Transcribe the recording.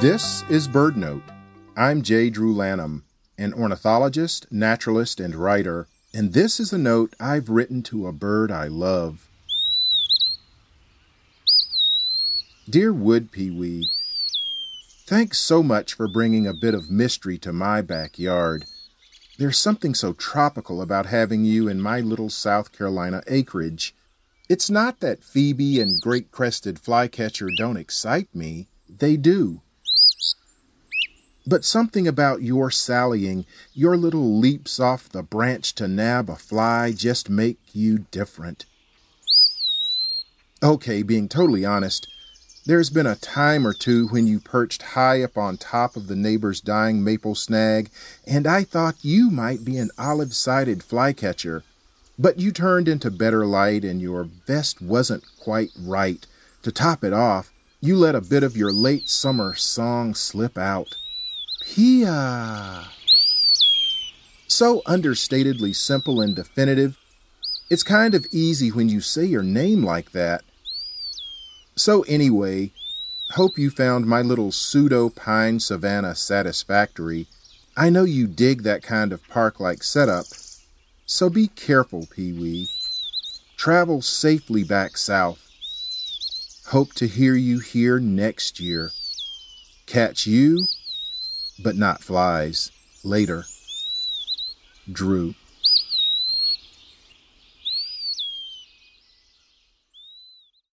This is BirdNote. I'm J. Drew Lanham, an ornithologist, naturalist, and writer, and this is a note I've written to a bird I love. Dear Wood Pewee, thanks so much for bringing a bit of mystery to my backyard. There's something so tropical about having you in my little South Carolina acreage. It's not that Phoebe and great crested flycatcher don't excite me, they do. But something about your sallying, your little leaps off the branch to nab a fly just make you different. Okay, being totally honest, there's been a time or two when you perched high up on top of the neighbor's dying maple snag, and I thought you might be an olive sided flycatcher. But you turned into better light, and your vest wasn't quite right. To top it off, you let a bit of your late summer song slip out. Pia. Uh, so understatedly simple and definitive. It's kind of easy when you say your name like that. So, anyway, hope you found my little pseudo pine savanna satisfactory. I know you dig that kind of park like setup. So be careful, Pee Wee. Travel safely back south. Hope to hear you here next year. Catch you but not flies, later. Drew.